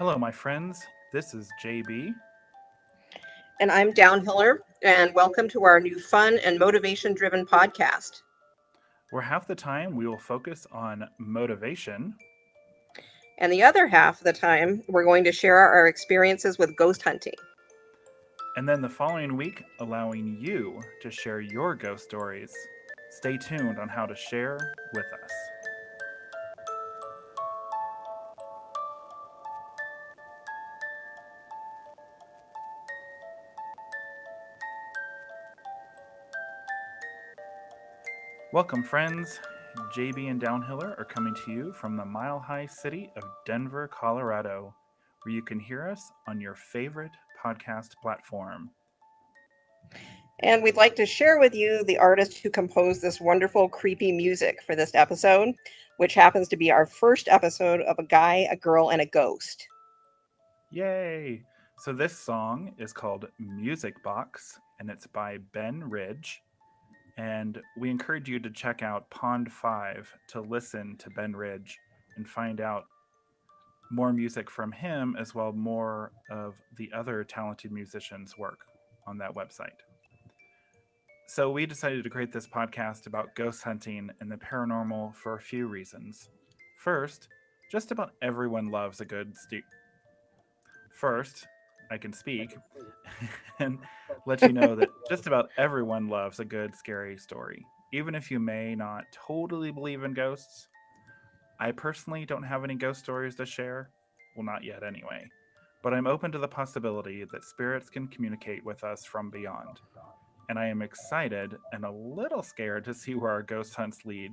Hello, my friends. This is JB. And I'm Downhiller, and welcome to our new fun and motivation driven podcast. Where half the time we will focus on motivation, And the other half of the time, we're going to share our experiences with ghost hunting. and then the following week, allowing you to share your ghost stories. Stay tuned on how to share with us. Welcome, friends. JB and Downhiller are coming to you from the mile high city of Denver, Colorado, where you can hear us on your favorite podcast platform. And we'd like to share with you the artist who composed this wonderful, creepy music for this episode, which happens to be our first episode of A Guy, a Girl, and a Ghost. Yay! So, this song is called Music Box and it's by Ben Ridge. And we encourage you to check out Pond 5 to listen to Ben Ridge and find out more music from him as well more of the other talented musicians' work on that website. So we decided to create this podcast about ghost hunting and the paranormal for a few reasons. First, just about everyone loves a good ste- First, I can speak and let you know that just about everyone loves a good scary story, even if you may not totally believe in ghosts. I personally don't have any ghost stories to share. Well, not yet anyway. But I'm open to the possibility that spirits can communicate with us from beyond. And I am excited and a little scared to see where our ghost hunts lead.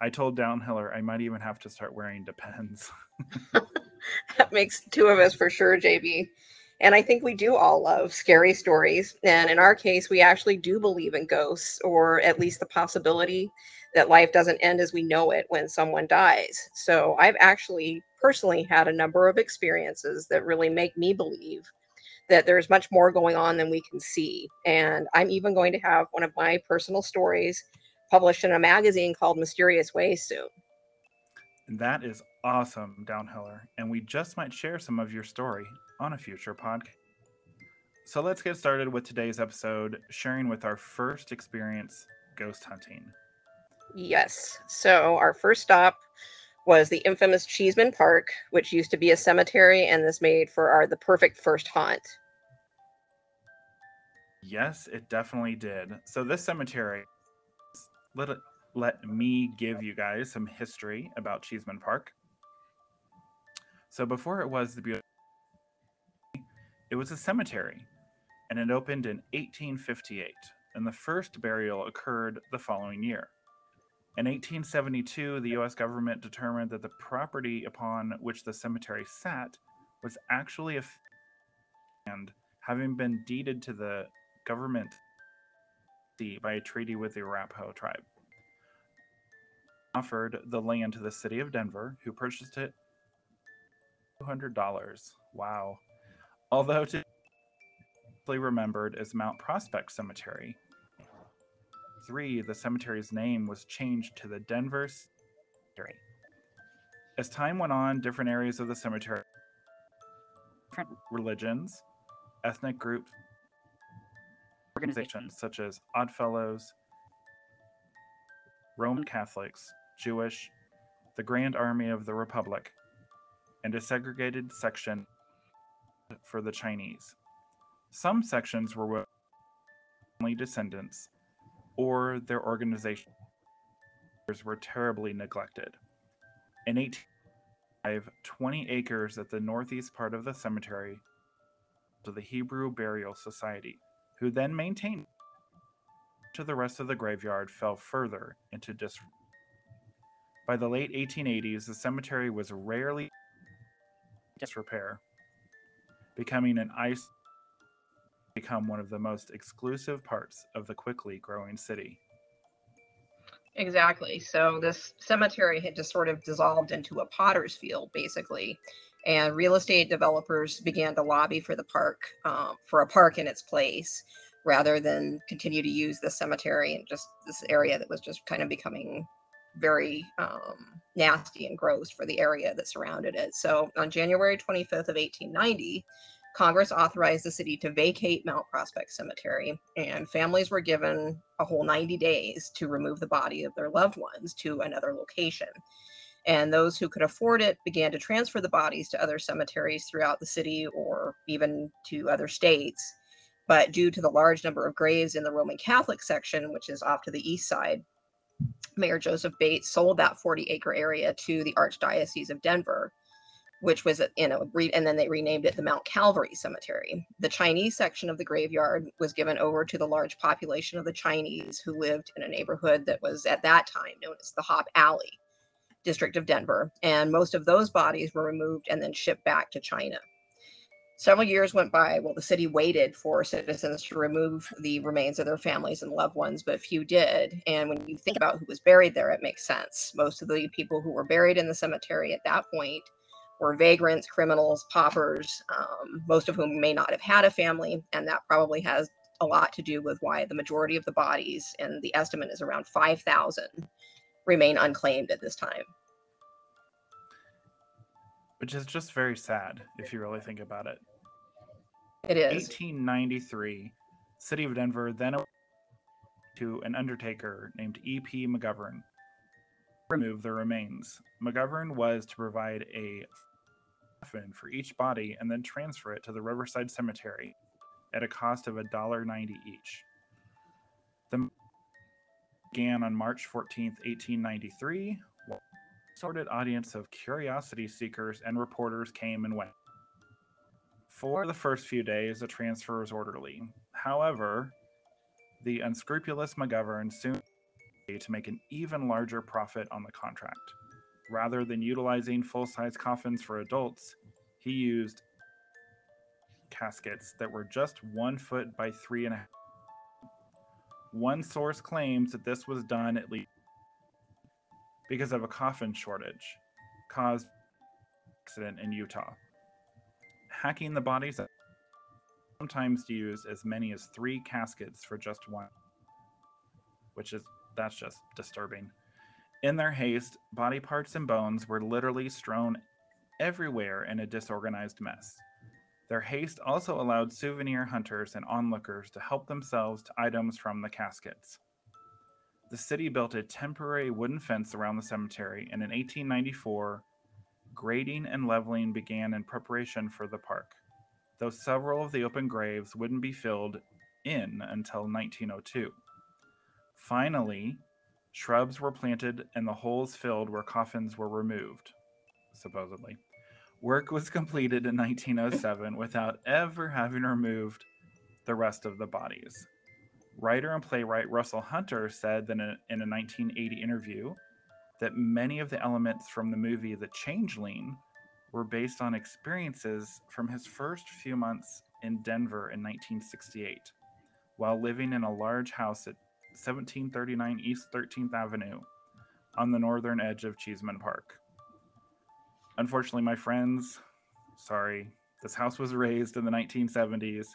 I told Downhiller I might even have to start wearing Depends. That makes two of us for sure, JB. And I think we do all love scary stories. And in our case, we actually do believe in ghosts, or at least the possibility that life doesn't end as we know it when someone dies. So I've actually personally had a number of experiences that really make me believe that there's much more going on than we can see. And I'm even going to have one of my personal stories published in a magazine called Mysterious Ways soon. That is awesome, Downhiller, and we just might share some of your story on a future podcast. So let's get started with today's episode, sharing with our first experience ghost hunting. Yes. So our first stop was the infamous Cheesman Park, which used to be a cemetery, and this made for our the perfect first haunt. Yes, it definitely did. So this cemetery, let it, let me give you guys some history about Cheesman Park. So before it was the beautiful, it was a cemetery, and it opened in 1858, and the first burial occurred the following year. In 1872, the U.S. government determined that the property upon which the cemetery sat was actually a land having been deeded to the government by a treaty with the Arapaho tribe. Offered the land to the city of Denver, who purchased it $200. Wow. Although to be remembered as Mount Prospect Cemetery. Three, the cemetery's name was changed to the Denver Cemetery. As time went on, different areas of the cemetery, different religions, ethnic groups, organizations such as Oddfellows, Roman Catholics, Jewish, the Grand Army of the Republic, and a segregated section for the Chinese. Some sections were with only descendants, or their organizations were terribly neglected. In 1805, 20 acres at the northeast part of the cemetery to the Hebrew Burial Society, who then maintained to the rest of the graveyard fell further into disrepair. By the late 1880s, the cemetery was rarely disrepair, becoming an ice become one of the most exclusive parts of the quickly growing city. Exactly. So this cemetery had just sort of dissolved into a potter's field, basically. And real estate developers began to lobby for the park, um, for a park in its place, rather than continue to use the cemetery and just this area that was just kind of becoming very um, nasty and gross for the area that surrounded it. So on January 25th of 1890, Congress authorized the city to vacate Mount Prospect Cemetery, and families were given a whole 90 days to remove the body of their loved ones to another location. And those who could afford it began to transfer the bodies to other cemeteries throughout the city or even to other states. But due to the large number of graves in the Roman Catholic section, which is off to the east side, Mayor Joseph Bates sold that 40 acre area to the Archdiocese of Denver, which was, you know, and then they renamed it the Mount Calvary Cemetery. The Chinese section of the graveyard was given over to the large population of the Chinese who lived in a neighborhood that was at that time known as the Hop Alley district of Denver. And most of those bodies were removed and then shipped back to China. Several years went by. Well, the city waited for citizens to remove the remains of their families and loved ones, but few did. And when you think about who was buried there, it makes sense. Most of the people who were buried in the cemetery at that point were vagrants, criminals, paupers, um, most of whom may not have had a family. And that probably has a lot to do with why the majority of the bodies, and the estimate is around 5,000, remain unclaimed at this time. Which is just very sad if you really think about it. It is. 1893, City of Denver then to an undertaker named E.P. McGovern remove the remains. McGovern was to provide a coffin for each body and then transfer it to the Riverside Cemetery at a cost of $1.90 each. The began on March 14, 1893. A sorted audience of curiosity seekers and reporters came and went. For the first few days, the transfer was orderly. However, the unscrupulous McGovern soon to make an even larger profit on the contract. Rather than utilizing full size coffins for adults, he used caskets that were just one foot by three and a half. One source claims that this was done at least because of a coffin shortage caused accident in Utah hacking the bodies sometimes use as many as three caskets for just one, which is that's just disturbing. In their haste, body parts and bones were literally strewn everywhere in a disorganized mess. Their haste also allowed souvenir hunters and onlookers to help themselves to items from the caskets. The city built a temporary wooden fence around the cemetery, and in 1894, Grading and leveling began in preparation for the park, though several of the open graves wouldn't be filled in until 1902. Finally, shrubs were planted and the holes filled where coffins were removed, supposedly. Work was completed in 1907 without ever having removed the rest of the bodies. Writer and playwright Russell Hunter said that in a, in a 1980 interview that many of the elements from the movie The Changeling were based on experiences from his first few months in Denver in 1968 while living in a large house at 1739 East 13th Avenue on the northern edge of Cheesman Park. Unfortunately, my friends, sorry, this house was razed in the 1970s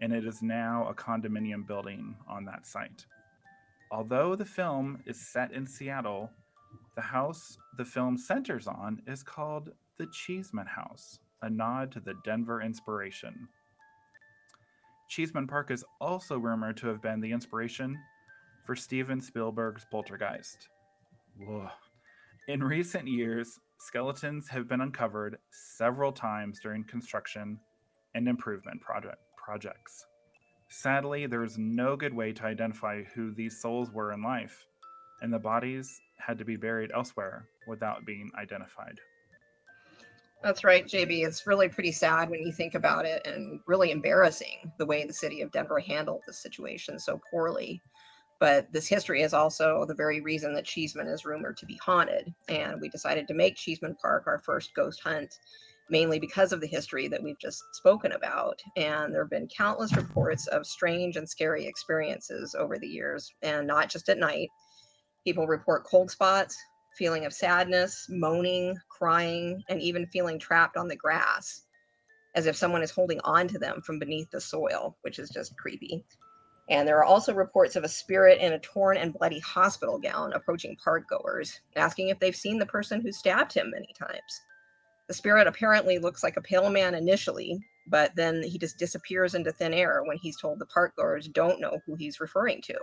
and it is now a condominium building on that site. Although the film is set in Seattle, the house the film centers on is called the Cheeseman House, a nod to the Denver inspiration. Cheesman Park is also rumored to have been the inspiration for Steven Spielberg's Poltergeist. Whoa. In recent years, skeletons have been uncovered several times during construction and improvement project projects. Sadly, there is no good way to identify who these souls were in life, and the bodies had to be buried elsewhere without being identified. That's right, JB. It's really pretty sad when you think about it and really embarrassing the way the city of Denver handled the situation so poorly. But this history is also the very reason that Cheesman is rumored to be haunted. And we decided to make Cheesman Park our first ghost hunt, mainly because of the history that we've just spoken about. And there have been countless reports of strange and scary experiences over the years, and not just at night People report cold spots, feeling of sadness, moaning, crying, and even feeling trapped on the grass as if someone is holding on to them from beneath the soil, which is just creepy. And there are also reports of a spirit in a torn and bloody hospital gown approaching park goers, asking if they've seen the person who stabbed him many times. The spirit apparently looks like a pale man initially, but then he just disappears into thin air when he's told the park goers don't know who he's referring to.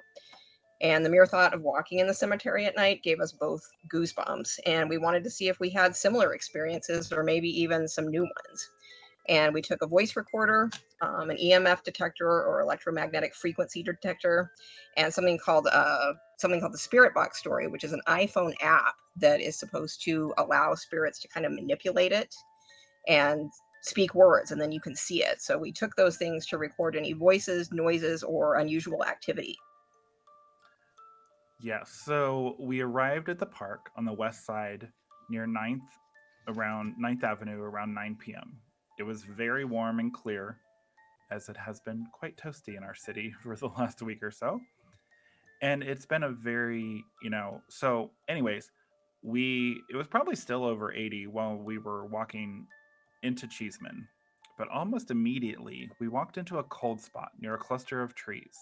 And the mere thought of walking in the cemetery at night gave us both goosebumps. And we wanted to see if we had similar experiences or maybe even some new ones. And we took a voice recorder, um, an EMF detector or electromagnetic frequency detector, and something called uh, something called the Spirit Box Story, which is an iPhone app that is supposed to allow spirits to kind of manipulate it and speak words, and then you can see it. So we took those things to record any voices, noises, or unusual activity. Yes. So we arrived at the park on the west side near 9th, around 9th Avenue, around 9 p.m. It was very warm and clear, as it has been quite toasty in our city for the last week or so. And it's been a very, you know, so, anyways, we, it was probably still over 80 while we were walking into Cheesman. But almost immediately, we walked into a cold spot near a cluster of trees.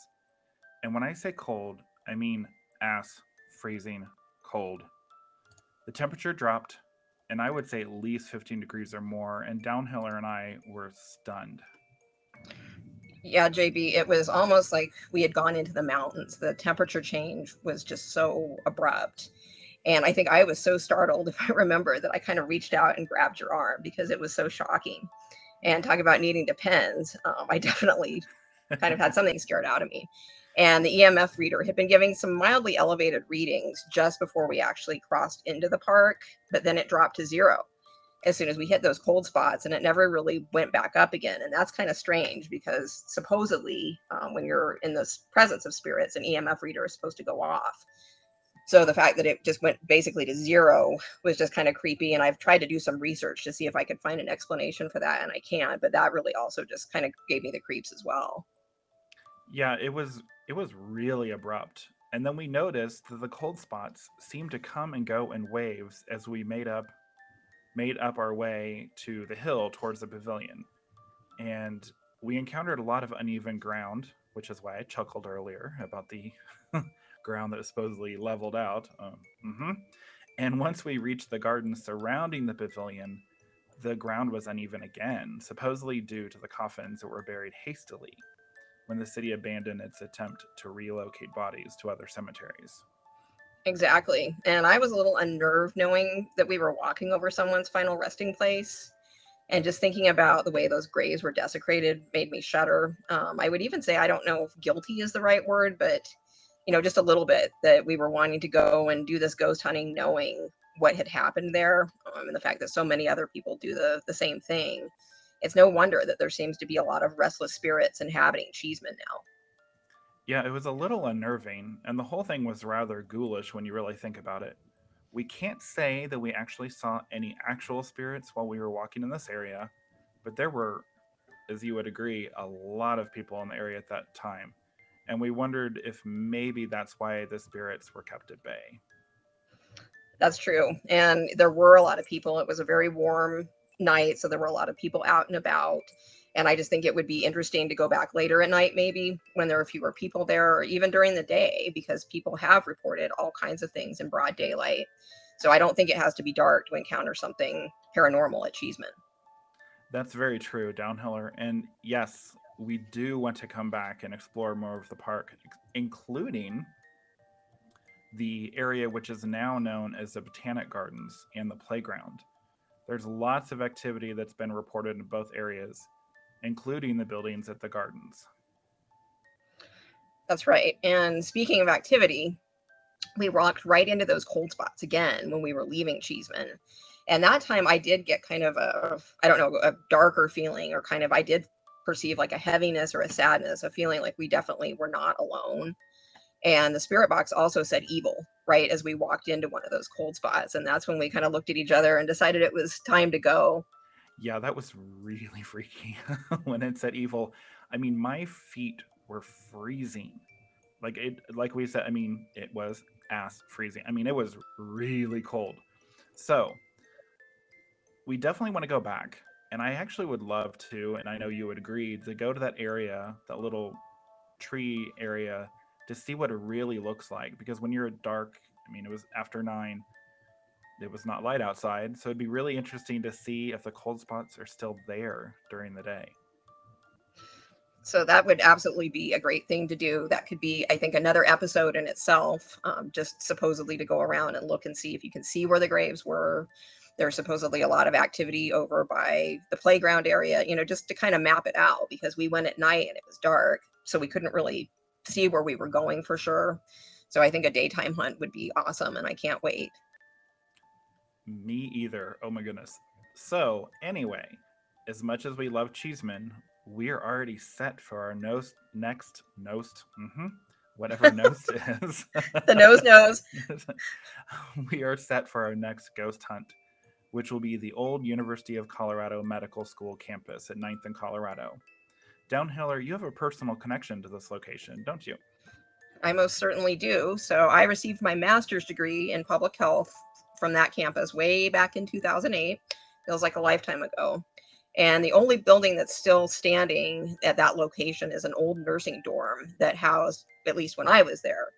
And when I say cold, I mean ass freezing cold. The temperature dropped, and I would say at least 15 degrees or more, and Downhiller and I were stunned. Yeah, JB, it was almost like we had gone into the mountains. The temperature change was just so abrupt. And I think I was so startled, if I remember, that I kind of reached out and grabbed your arm because it was so shocking. And talk about needing depends. Um, I definitely kind of had something scared out of me and the EMF reader had been giving some mildly elevated readings just before we actually crossed into the park, but then it dropped to zero as soon as we hit those cold spots and it never really went back up again. And that's kind of strange because supposedly, um, when you're in the presence of spirits, an EMF reader is supposed to go off. So the fact that it just went basically to zero was just kind of creepy. And I've tried to do some research to see if I could find an explanation for that, and I can't. But that really also just kind of gave me the creeps as well. Yeah, it was it was really abrupt. And then we noticed that the cold spots seemed to come and go in waves as we made up made up our way to the hill towards the pavilion. And we encountered a lot of uneven ground, which is why I chuckled earlier about the ground that was supposedly leveled out. Um, mm-hmm. And once we reached the garden surrounding the pavilion, the ground was uneven again, supposedly due to the coffins that were buried hastily when the city abandoned its attempt to relocate bodies to other cemeteries. Exactly. And I was a little unnerved knowing that we were walking over someone's final resting place. And just thinking about the way those graves were desecrated made me shudder. Um, I would even say, I don't know if guilty is the right word, but, you know, just a little bit that we were wanting to go and do this ghost hunting knowing what had happened there um, and the fact that so many other people do the, the same thing it's no wonder that there seems to be a lot of restless spirits inhabiting Cheesman now. Yeah, it was a little unnerving, and the whole thing was rather ghoulish when you really think about it. We can't say that we actually saw any actual spirits while we were walking in this area, but there were, as you would agree, a lot of people in the area at that time. And we wondered if maybe that's why the spirits were kept at bay. That's true. And there were a lot of people. It was a very warm night, so there were a lot of people out and about. And I just think it would be interesting to go back later at night, maybe when there are fewer people there, or even during the day, because people have reported all kinds of things in broad daylight. So I don't think it has to be dark to encounter something paranormal at Cheesman. That's very true, Downhiller. And yes, we do want to come back and explore more of the park, including the area which is now known as the Botanic Gardens and the playground. There's lots of activity that's been reported in both areas, including the buildings at the gardens. That's right. And speaking of activity, we walked right into those cold spots again when we were leaving Cheesman. And that time I did get kind of a, I don't know, a darker feeling, or kind of, I did perceive like a heaviness or a sadness, a feeling like we definitely were not alone. And the spirit box also said evil right as we walked into one of those cold spots. And that's when we kind of looked at each other and decided it was time to go. Yeah, that was really freaky when it said evil. I mean, my feet were freezing. Like it like we said, I mean, it was ass freezing. I mean, it was really cold. So, we definitely want to go back. And I actually would love to, and I know you would agree, to go to that area, that little tree area to see what it really looks like. Because when you're at dark, I mean, it was after nine, it was not light outside. So it'd be really interesting to see if the cold spots are still there during the day. So that would absolutely be a great thing to do. That could be, I think, another episode in itself, um, just supposedly to go around and look and see if you can see where the graves were. There's supposedly a lot of activity over by the playground area, you know, just to kind of map it out because we went at night and it was dark. So we couldn't really see where we were going for sure. So I think a daytime hunt would be awesome and I can't wait. Me either. Oh my goodness. So, anyway, as much as we love Cheesman, we're already set for our nose next nost mm-hmm, whatever nost is the nose knows we are set for our next ghost hunt which will be the old university of colorado medical school campus at 9th and colorado downhiller you have a personal connection to this location don't you i most certainly do so i received my master's degree in public health from that campus way back in 2008 feels like a lifetime ago and the only building that's still standing at that location is an old nursing dorm that housed, at least when I was there,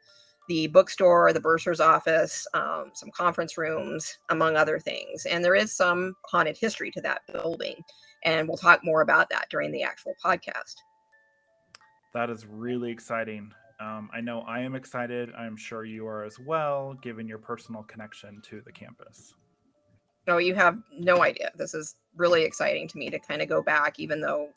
the bookstore, the bursar's office, um, some conference rooms, among other things. And there is some haunted history to that building. And we'll talk more about that during the actual podcast. That is really exciting. Um, I know I am excited. I'm sure you are as well, given your personal connection to the campus. Oh, you have no idea. This is really exciting to me to kind of go back, even though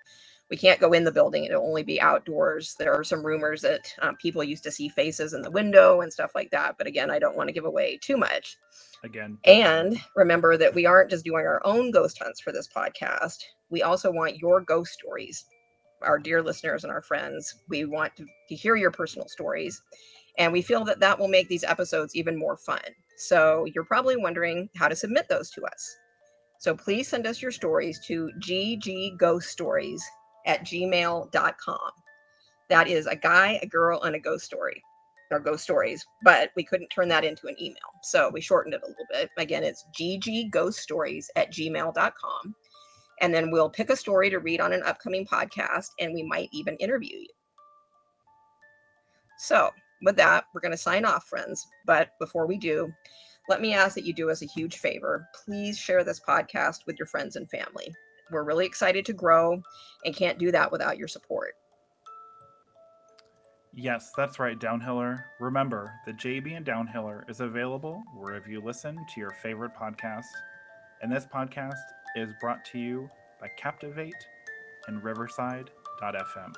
we can't go in the building. It'll only be outdoors. There are some rumors that um, people used to see faces in the window and stuff like that. But again, I don't want to give away too much. Again. And remember that we aren't just doing our own ghost hunts for this podcast. We also want your ghost stories, our dear listeners and our friends. We want to, to hear your personal stories. And we feel that that will make these episodes even more fun. So you're probably wondering how to submit those to us. So please send us your stories to ggghoststories at gmail.com. That is a guy, a girl, and a ghost story or ghost stories, but we couldn't turn that into an email. So we shortened it a little bit. Again, it's ggghoststories at gmail.com. And then we'll pick a story to read on an upcoming podcast, and we might even interview you. So, with that, we're going to sign off, friends. But before we do, let me ask that you do us a huge favor. Please share this podcast with your friends and family. We're really excited to grow and can't do that without your support. Yes, that's right, Downhiller. Remember, the JB and Downhiller is available wherever you listen to your favorite podcast. And this podcast is brought to you by Captivate and Riverside.fm.